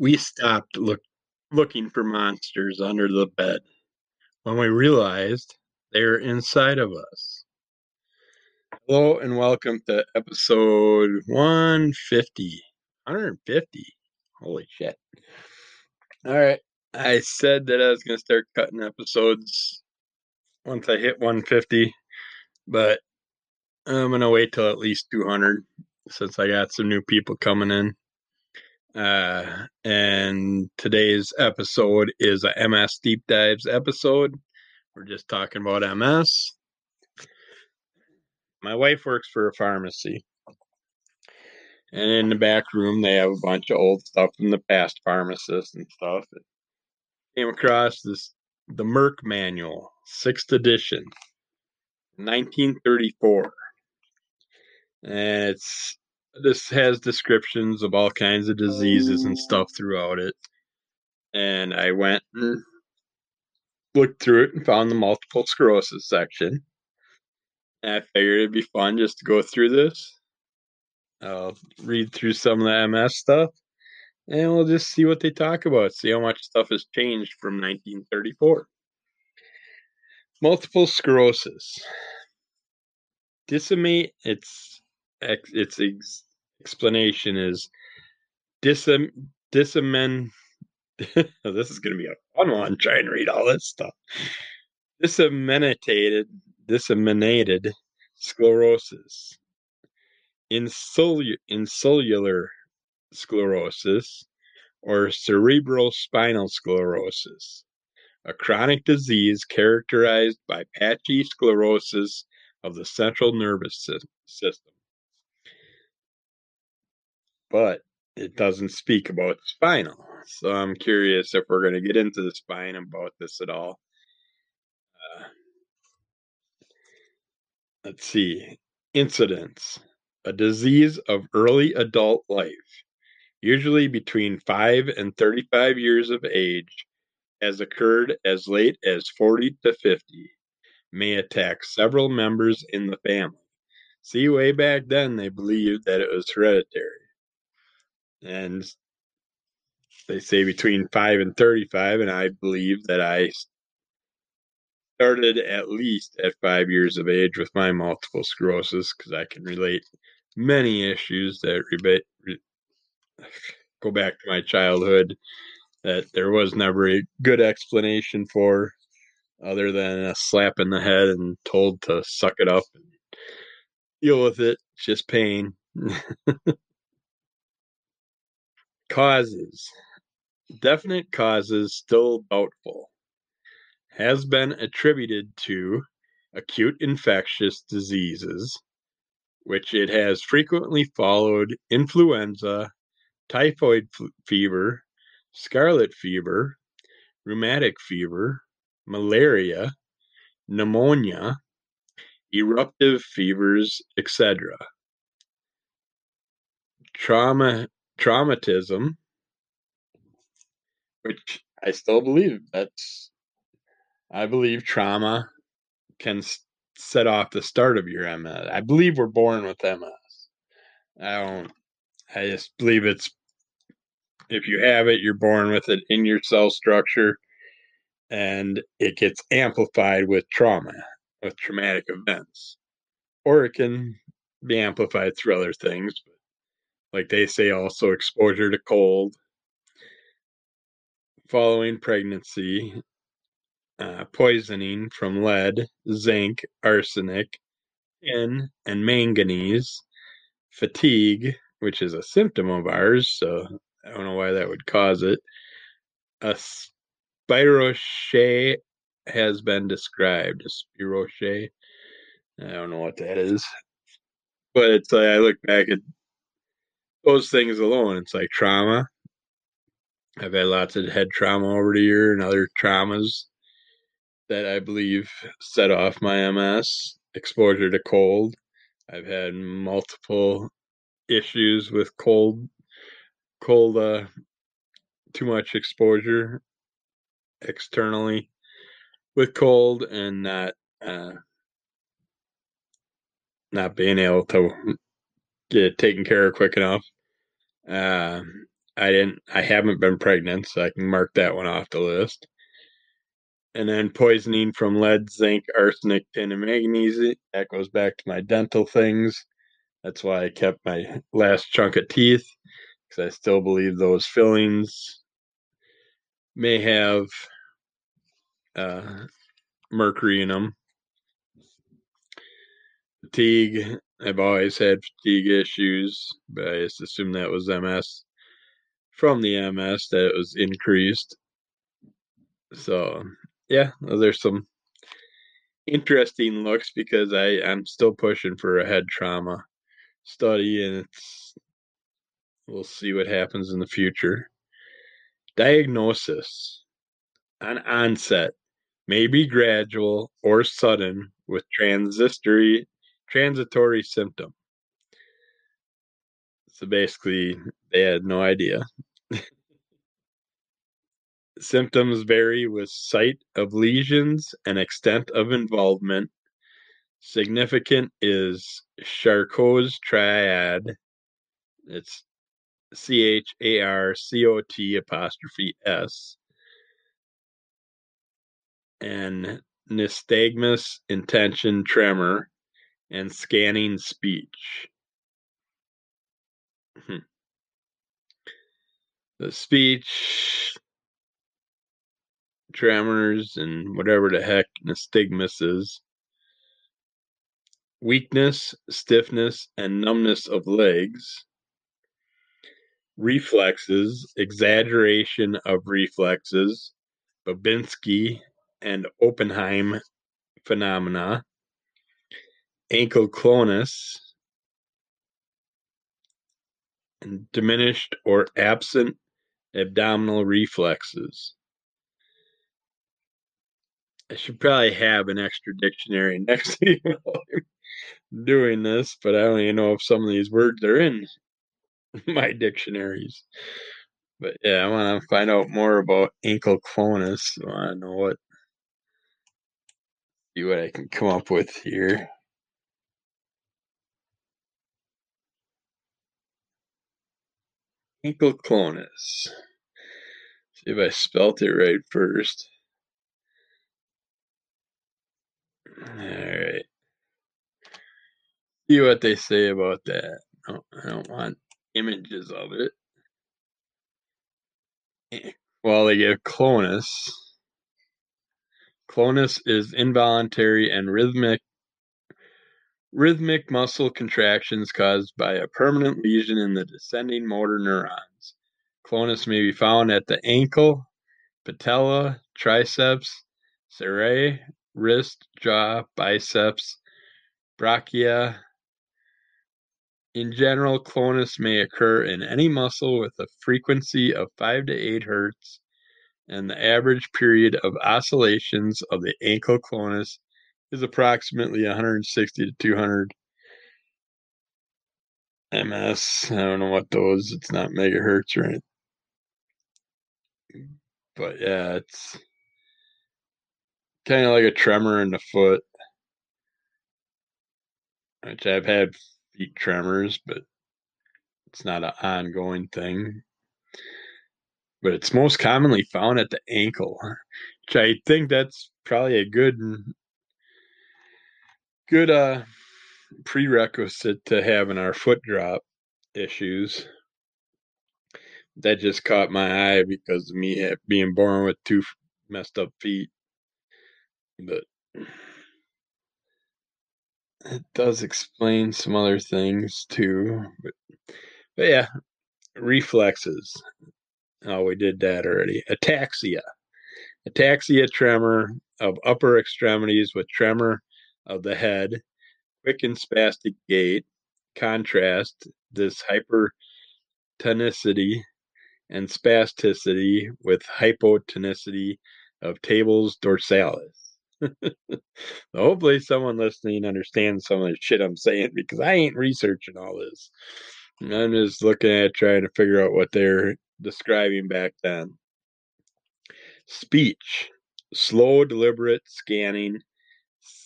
We stopped look, looking for monsters under the bed when we realized they were inside of us. Hello and welcome to episode 150. 150. Holy shit. All right. I said that I was going to start cutting episodes once I hit 150, but I'm going to wait till at least 200 since I got some new people coming in. Uh, and today's episode is a MS Deep Dives episode. We're just talking about MS. My wife works for a pharmacy. And in the back room, they have a bunch of old stuff from the past pharmacists and stuff. came across this, the Merck Manual, sixth edition, 1934. And it's this has descriptions of all kinds of diseases and oh. stuff throughout it. And I went and looked through it and found the multiple sclerosis section. And I figured it'd be fun just to go through this. I'll read through some of the MS stuff and we'll just see what they talk about, see how much stuff has changed from 1934. Multiple sclerosis. Disseminate its ex, its ex, explanation is disem, dissemin. this is going to be a fun one trying to read all this stuff. Disseminated, disseminated sclerosis, insul, insular sclerosis, or cerebral spinal sclerosis, a chronic disease characterized by patchy sclerosis of the central nervous system but it doesn't speak about spinal. So I'm curious if we're going to get into the spine about this at all. Uh, let's see. Incidence a disease of early adult life, usually between 5 and 35 years of age, has occurred as late as 40 to 50, may attack several members in the family. See, way back then, they believed that it was hereditary and they say between 5 and 35 and i believe that i started at least at five years of age with my multiple sclerosis because i can relate many issues that re- re- go back to my childhood that there was never a good explanation for other than a slap in the head and told to suck it up and deal with it just pain Causes. Definite causes still doubtful. Has been attributed to acute infectious diseases, which it has frequently followed influenza, typhoid fever, scarlet fever, rheumatic fever, malaria, pneumonia, eruptive fevers, etc. Trauma traumatism, which I still believe that's, I believe trauma can set off the start of your MS. I believe we're born with MS. I don't, I just believe it's, if you have it, you're born with it in your cell structure and it gets amplified with trauma, with traumatic events. Or it can be amplified through other things, but like they say also exposure to cold. Following pregnancy uh, poisoning from lead zinc arsenic tin and manganese fatigue which is a symptom of ours so i don't know why that would cause it. A spiroche has been described a spiroche i don't know what that is. But it's like i look back at those things alone, it's like trauma. I've had lots of head trauma over the year and other traumas that I believe set off my MS. Exposure to cold. I've had multiple issues with cold, cold, uh, too much exposure externally with cold and not, uh, not being able to get taken care of quick enough. Uh, I didn't I haven't been pregnant, so I can mark that one off the list. And then poisoning from lead, zinc, arsenic, tin, and manganese. That goes back to my dental things. That's why I kept my last chunk of teeth because I still believe those fillings may have uh, mercury in them. Fatigue. I've always had fatigue issues, but I just assumed that was MS. From the MS, that it was increased. So, yeah, those are some interesting looks because I I'm still pushing for a head trauma study, and it's we'll see what happens in the future. Diagnosis on onset may be gradual or sudden with transitory transitory symptom. So basically, they had no idea. Symptoms vary with site of lesions and extent of involvement. Significant is Charcot's triad. It's C H A R C O T apostrophe S. And nystagmus, intention, tremor, and scanning speech. Hmm. The speech, tremors, and whatever the heck nystagmus is. Weakness, stiffness, and numbness of legs. Reflexes, exaggeration of reflexes. Babinski and Oppenheim phenomena. Ankylosing and diminished or absent abdominal reflexes. I should probably have an extra dictionary next to you I'm doing this, but I don't even know if some of these words are in my dictionaries. But yeah, I want to find out more about ankylosing. I want to know what, see what I can come up with here. Ankylosing. See if I spelt it right first. Alright. See what they say about that. I don't want images of it. Eh, well, they give clonus. Clonus is involuntary and rhythmic rhythmic muscle contractions caused by a permanent lesion in the descending motor neurons. Clonus may be found at the ankle, patella, triceps, serrae, wrist, jaw, biceps, brachia. In general, clonus may occur in any muscle with a frequency of 5 to 8 hertz, and the average period of oscillations of the ankylosing is approximately 160 to 200 ms. I don't know what those, it's not megahertz or anything. But yeah, it's kind of like a tremor in the foot, which I've had feet tremors, but it's not an ongoing thing. But it's most commonly found at the ankle, which I think that's probably a good good uh prerequisite to having our foot drop issues. That just caught my eye because of me being born with two messed up feet. But it does explain some other things too. But, but yeah, reflexes. Oh, we did that already. Ataxia. Ataxia tremor of upper extremities with tremor of the head, quick and spastic gait. Contrast this hypertonicity and spasticity with hypotonicity of tabes dorsalis. Hopefully, someone listening understands some of the shit I'm saying because I ain't researching all this. I'm just looking at trying to figure out what they're describing back then. Speech slow, deliberate scanning,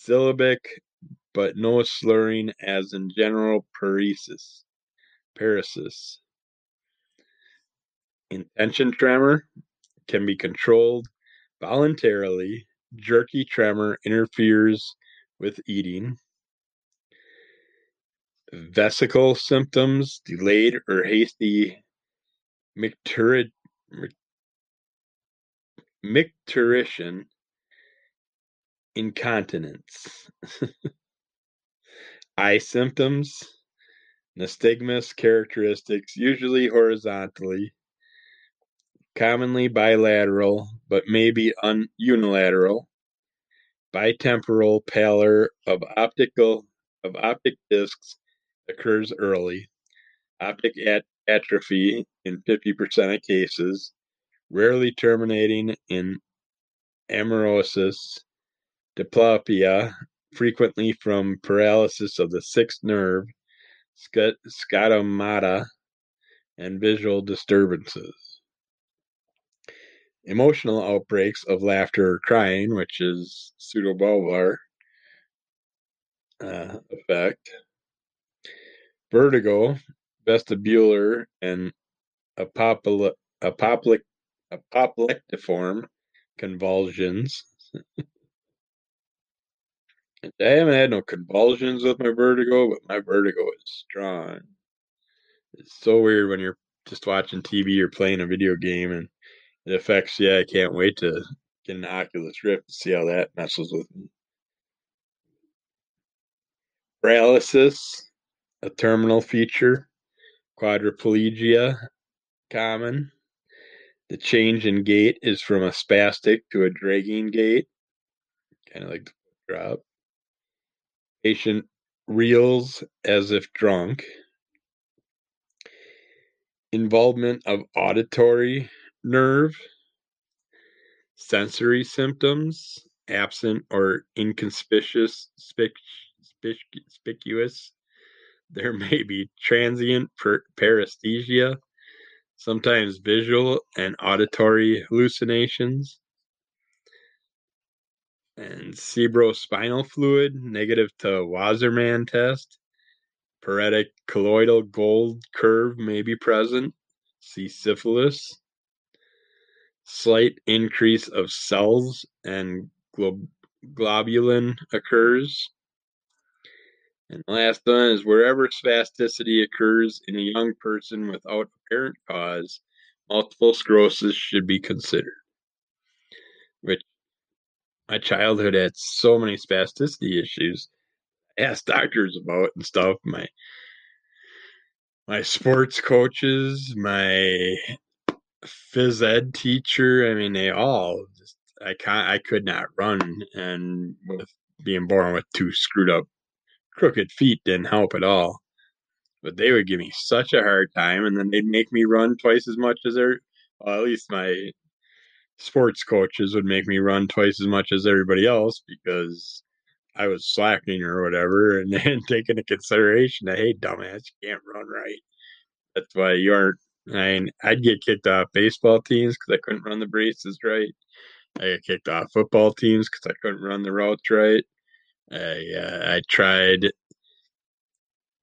syllabic, but no slurring, as in general paresis. Paresis. Intention tremor can be controlled voluntarily. Jerky tremor interferes with eating. Vesical symptoms, delayed or hasty micturition, incontinence. Eye symptoms, nystagmus characteristics, usually horizontally, commonly bilateral, but maybe un- unilateral. Bitemporal pallor of optical of optic discs occurs early. Optic at- atrophy in 50% of cases, rarely terminating in amaurosis, diplopia, frequently from paralysis of the sixth nerve, scotomata, and visual disturbances. Emotional outbreaks of laughter or crying, which is pseudobulbar uh, effect. Vertigo, vestibular, and apoplectiform convulsions. I haven't had no convulsions with my vertigo, but my vertigo is strong. It's so weird when you're just watching TV or playing a video game and it affects you. I can't wait to get an Oculus Rift to see how that messes with me. Paralysis, a terminal feature. Quadriplegia, common. The change in gait is from a spastic to a dragging gait, kind of like the drop. Patient reels as if drunk. Involvement of auditory nerve. Sensory symptoms, absent or inconspicuous. Spicuous. There may be transient paresthesia, sometimes visual and auditory hallucinations, and cerebrospinal fluid negative to Wassermann test. Paretic colloidal gold curve may be present. See syphilis. Slight increase of cells and glob- globulin occurs. And last one is wherever spasticity occurs in a young person without apparent cause, multiple sclerosis should be considered. Which my childhood had so many spasticity issues. I asked doctors about and stuff. My my sports coaches, my phys ed teacher. I mean, they all just I can't I could not run, and with being born with two screwed up crooked feet didn't help at all. But they would give me such a hard time, and then they'd make me run twice as much as their, well, at least my sports coaches would make me run twice as much as everybody else because I was slacking or whatever, and then take into consideration that hey, dumbass, you can't run right. That's why you aren't. I mean, I'd get kicked off baseball teams because I couldn't run the braces right. I got kicked off football teams because I couldn't run the routes right. I uh, I tried.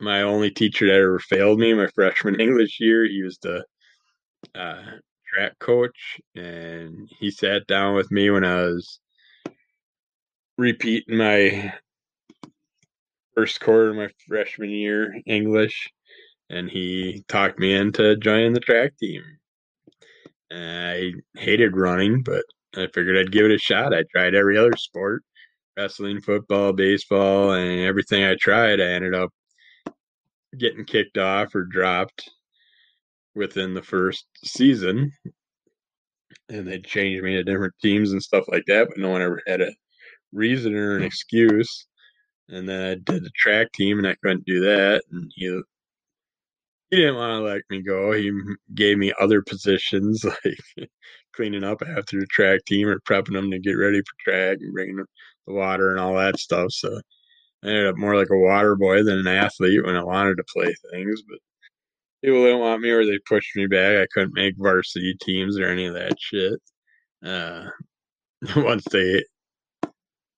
My only teacher that ever failed me my freshman English year. He was the uh, track coach, and he sat down with me when I was repeating my first quarter of my freshman year English, and he talked me into joining the track team. I hated running, but I figured I'd give it a shot. I tried every other sport wrestling, football, baseball, and everything I tried, I ended up getting kicked off or dropped within the first season. And they changed me to different teams and stuff like that, but no one ever had a reason or an hmm. excuse. And then I did the track team and I couldn't do that. And he he didn't want to let me go. He gave me other positions like cleaning up after the track team or prepping them to get ready for track and bringing the water and all that stuff. So I ended up more like a water boy than an athlete when I wanted to play things. But people didn't want me or they pushed me back. I couldn't make varsity teams or any of that shit. Uh, once they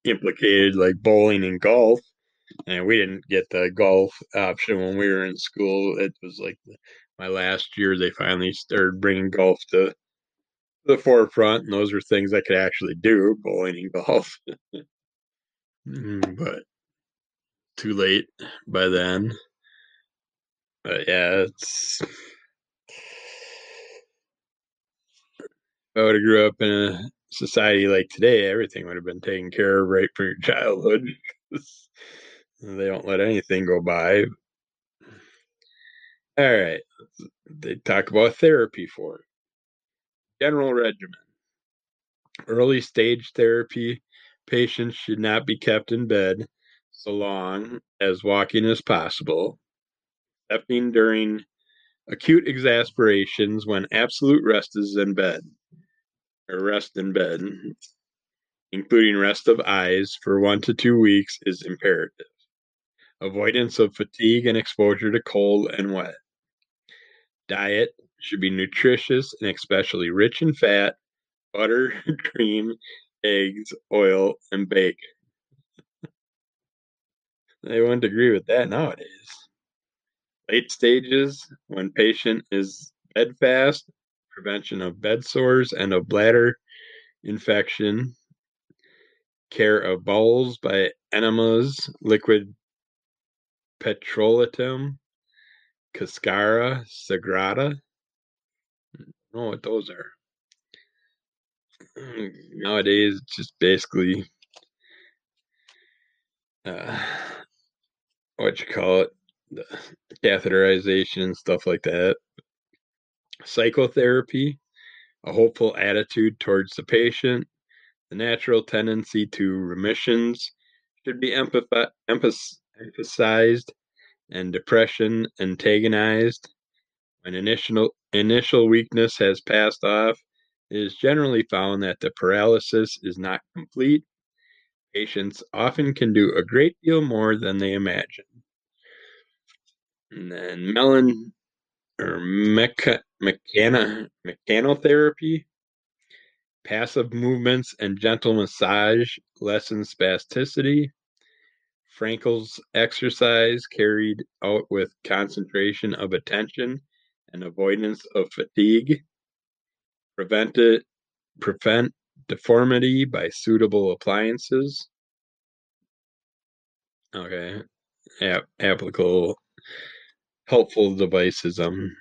implicated like bowling and golf, and we didn't get the golf option when we were in school. It was like the my last year, they finally started bringing golf to the forefront, and those were things I could actually do, bowling and golf. Mm, but too late by then. But yeah, it's. If I would have grew up in a society like today, everything would have been taken care of right from your childhood. they don't let anything go by. All right. They talk about therapy for it. General regimen. Early stage therapy patients should not be kept in bed so long as walking is possible, excepting during acute exasperations when absolute rest is in bed or rest in bed, including rest of eyes for one to two weeks is imperative. Avoidance of fatigue and exposure to cold and wet. Diet should be nutritious and especially rich in fat, butter, cream, eggs, oil, and bacon. they wouldn't agree with that nowadays. Late stages, when patient is bedfast, prevention of bed sores and of bladder infection, care of bowels by enemas, liquid petrolatum, cascara, sagrada. I don't know what those are. Nowadays, it's just basically uh, what you call it, catheterization and stuff like that. Psychotherapy, a hopeful attitude towards the patient, the natural tendency to remissions should be emphasized and depression antagonized. When initial initial weakness has passed off, it is generally found that the paralysis is not complete. Patients often can do a great deal more than they imagine. And then melon or mecha, mechana, mechanotherapy, passive movements and gentle massage lessen spasticity. Frenkel's exercise carried out with concentration of attention and avoidance of fatigue. Prevent it, prevent deformity by suitable appliances. Okay. App, applicable helpful devices I'm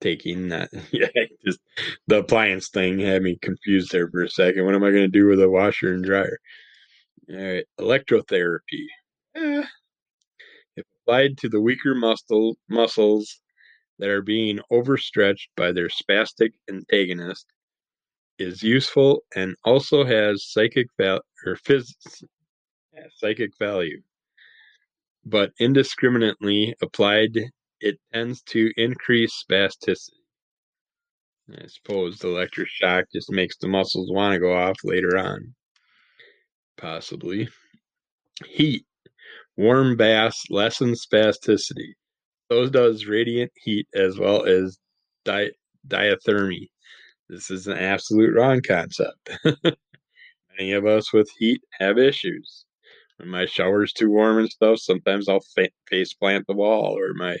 taking that yeah just the appliance thing had me confused there for a second. What am I gonna do with a washer and dryer? All right, electrotherapy. Eh. If applied to the weaker muscle muscles that are being overstretched by their spastic antagonist, is useful and also has psychic value or phys- yeah, psychic value. But indiscriminately applied, it tends to increase spasticity. I suppose the electric shock just makes the muscles want to go off later on. Possibly. Heat. Warm baths lessen spasticity. So does radiant heat as well as di- diathermy. This is an absolute wrong concept. Many of us with heat have issues. When my shower's too warm and stuff, sometimes I'll fa- face plant the wall or my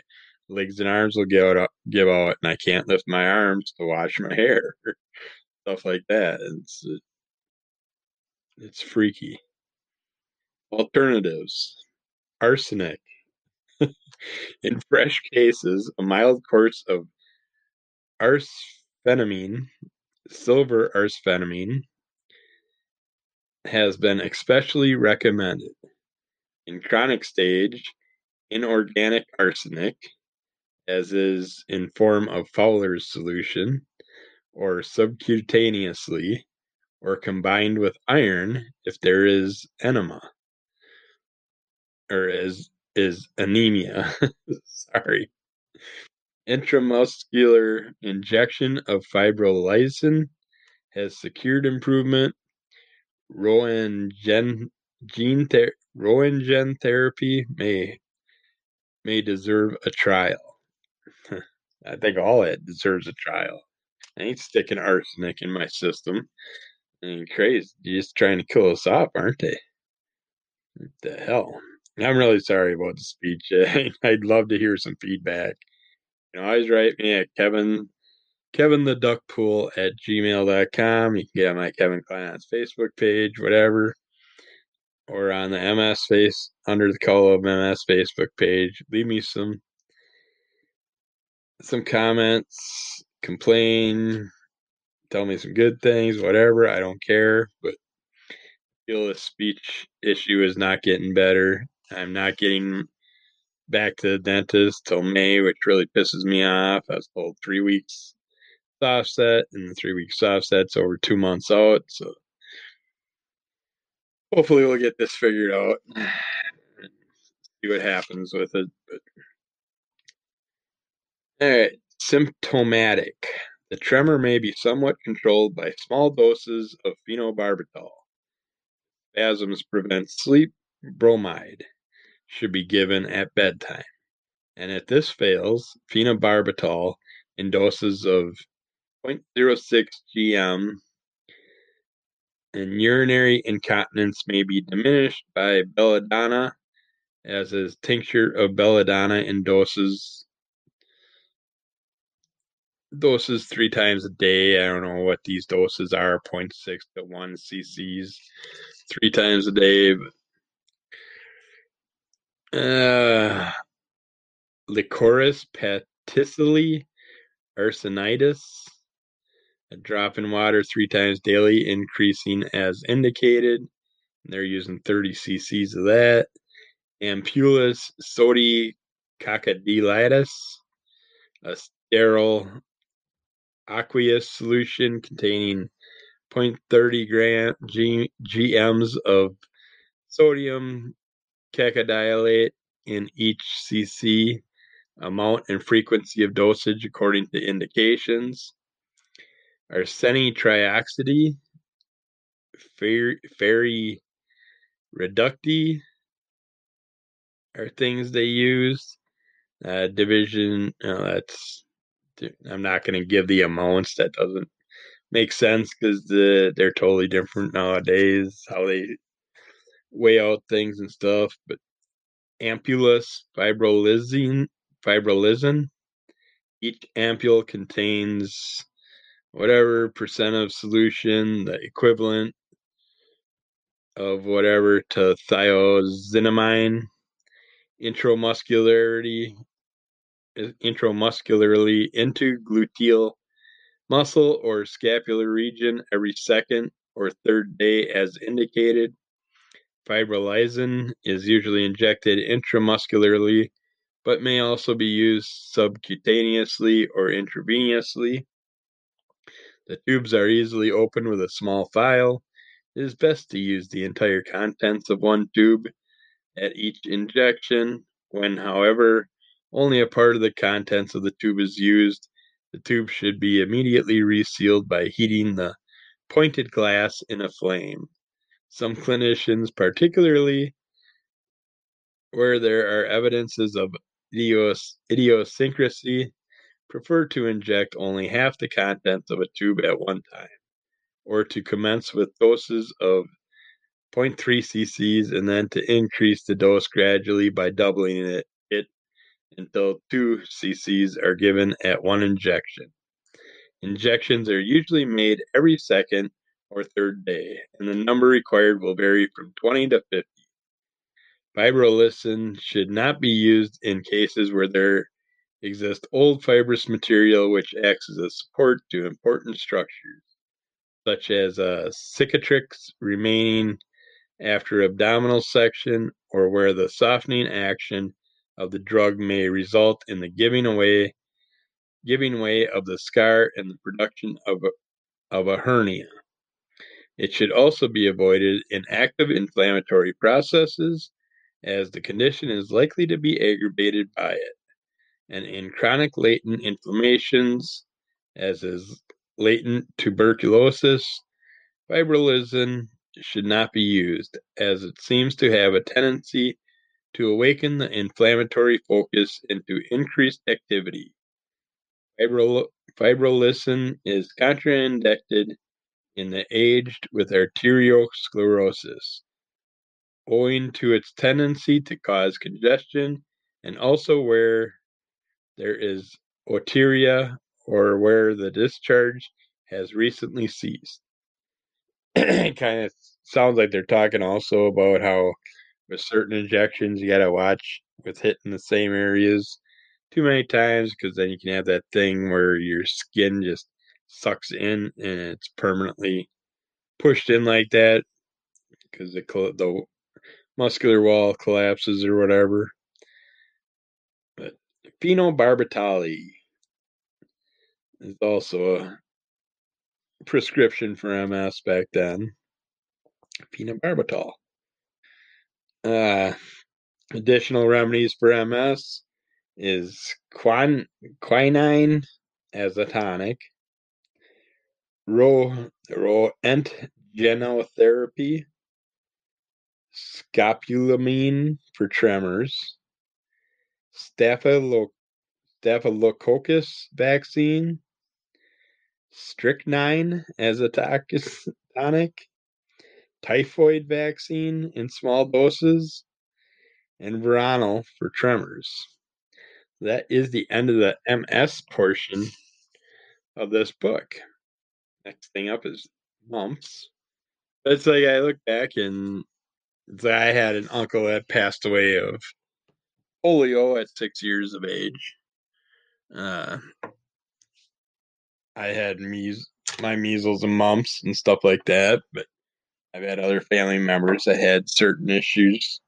legs and arms will give out, give out and I can't lift my arms to wash my hair. stuff like that. It's, uh, it's freaky. Alternatives arsenic. In fresh cases, a mild course of arsphenamine, silver arsphenamine, has been especially recommended. In chronic stage, inorganic arsenic, as is in form of Fowler's solution, or subcutaneously, or combined with iron if there is enema, or is is anemia. Sorry. Intramuscular injection of fibrinolysin has secured improvement. Roentgen gene ther- Roentgen therapy may may deserve a trial. I think all it deserves a trial. I ain't sticking arsenic in my system. I mean, crazy. You're just trying to kill us off, aren't they? What the hell? I'm really sorry about the speech. I'd love to hear some feedback. You can always write me at Kevin Kevin the Duck Pool at gmail.com. You can get on my Kevin Klein's Facebook page, whatever. Or on the MS face under the call of MS Facebook page. Leave me some some comments, complain, tell me some good things, whatever. I don't care. But I feel the speech issue is not getting better. I'm not getting back to the dentist till May, which really pisses me off. I was told three weeks soft set, and the three week soft set's over two months out. So hopefully we'll get this figured out. See what happens with it. But all right, symptomatic. The tremor may be somewhat controlled by small doses of phenobarbital. Spasms prevent sleep. Bromide should be given at bedtime. And if this fails, phenobarbital in doses of 0.06 gm and urinary incontinence may be diminished by belladonna, as is tincture of belladonna in doses doses three times a day. I don't know what these doses are 0.6 to 1 cc's three times a day. Uh, Liquoris paticily arsenitis. A drop in water three times daily, increasing as indicated. They're using 30 cc's of that. Ampullus sodicoccylitis, a sterile aqueous solution containing 0.30 gram G, GMs of sodium cacodylate in each cc, amount and frequency of dosage according to indications. Arseni trioxide, ferry reducti are things they use. Uh, division, uh, that's I'm not going to give the amounts. That doesn't make sense because the they're totally different nowadays. How they weigh out things and stuff. But ampullus fibrolizine, fibrolysin. Each ampule contains whatever percent of solution, the equivalent of whatever to thiazinamide. Intramuscularity intramuscularly into gluteal muscle or scapular region every second or third day as indicated. Fibrolysin is usually injected intramuscularly, but may also be used subcutaneously or intravenously. The tubes are easily opened with a small file. It is best to use the entire contents of one tube at each injection. When, however, only a part of the contents of the tube is used. The tube should be immediately resealed by heating the pointed glass in a flame. Some clinicians, particularly where there are evidences of idios- idiosyncrasy, prefer to inject only half the contents of a tube at one time, or to commence with doses of 0.3 cc's and then to increase the dose gradually by doubling it until 2 cc's are given at one injection. Injections are usually made every second or third day, and the number required will vary from 20 to 50. Fibrolysin should not be used in cases where there exists old fibrous material which acts as a support to important structures, such as uh, a cicatrix remaining after abdominal section or where the softening action of the drug may result in the giving away giving way of the scar and the production of a, of a hernia. It should also be avoided in active inflammatory processes as the condition is likely to be aggravated by it, and in chronic latent inflammations, as is latent tuberculosis, fibrolysin should not be used, as it seems to have a tendency to awaken the inflammatory focus into increased activity. Fibrol- fibrolysin is contraindicated in the aged with arteriosclerosis, owing to its tendency to cause congestion and also where there is otorrhea or where the discharge has recently ceased. kind of sounds like they're talking also about how with certain injections you got to watch with hitting the same areas too many times because then you can have that thing where your skin just sucks in and it's permanently pushed in like that because the the muscular wall collapses or whatever. But phenobarbital is also a prescription for MS back then. Phenobarbital. Uh, additional remedies for MS is quin- quinine as a tonic, ro- roentgenotherapy, scopolamine for tremors, Staphylo- staphylococcus vaccine, strychnine as a tonic, typhoid vaccine in small doses, and Veronal for tremors. That is the end of the MS portion of this book. Next thing up is mumps. It's like I look back and like I had an uncle that passed away of polio at six years of age. Uh, I had meas- my measles and mumps and stuff like that, but I've had other family members that had certain issues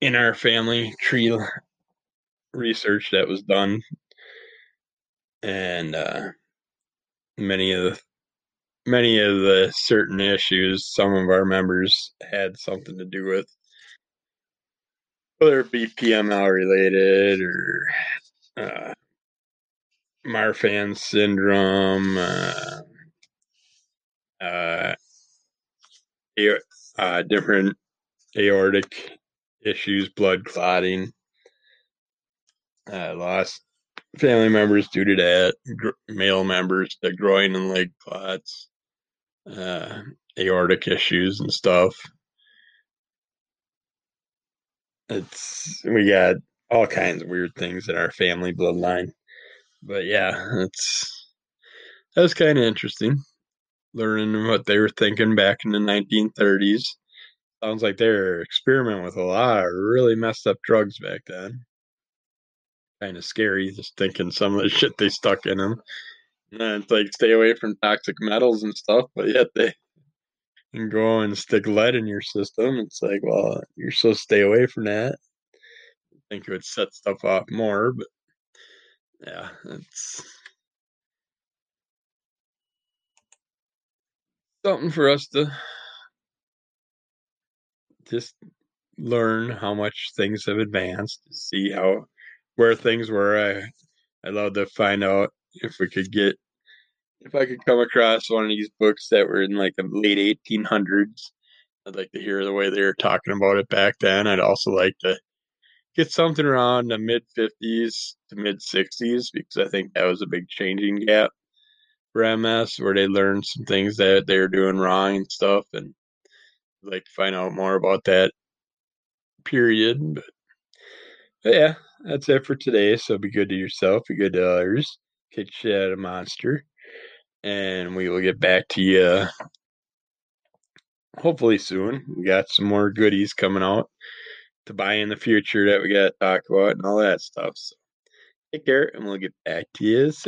in our family tree research that was done, and uh, many of the many of the certain issues some of our members had something to do with, whether it be PML related or uh, Marfan syndrome, uh, uh, uh, different aortic issues, blood clotting. I lost family members due to that, gr- male members, the groin and leg clots, uh, aortic issues and stuff. It's we got all kinds of weird things in our family bloodline, but yeah, it's that was kind of interesting learning what they were thinking back in the 1930s. Sounds like they were experimenting with a lot of really messed up drugs back then. Kind of scary just thinking some of the shit they stuck in them. And it's like stay away from toxic metals and stuff, but yet they can go and stick lead in your system. It's like, well, you're supposed to stay away from that. I think it would set stuff off more, but yeah, it's something for us to just learn how much things have advanced, see how where things were. I I'd love to find out if we could get if I could come across one of these books that were in like the late 1800s. I'd like to hear the way they were talking about it back then. I'd also like to get something around the mid 50s to mid 60s because I think that was a big changing gap for MS where they learned some things that they were doing wrong and stuff. And I'd like to find out more about that period. But, but yeah, that's it for today. So be good to yourself, be good to others. Kick shit out of monster. And we will get back to you hopefully soon. We got some more goodies coming out to buy in the future that we got to talk about and all that stuff. So take care, and we'll get back to you soon.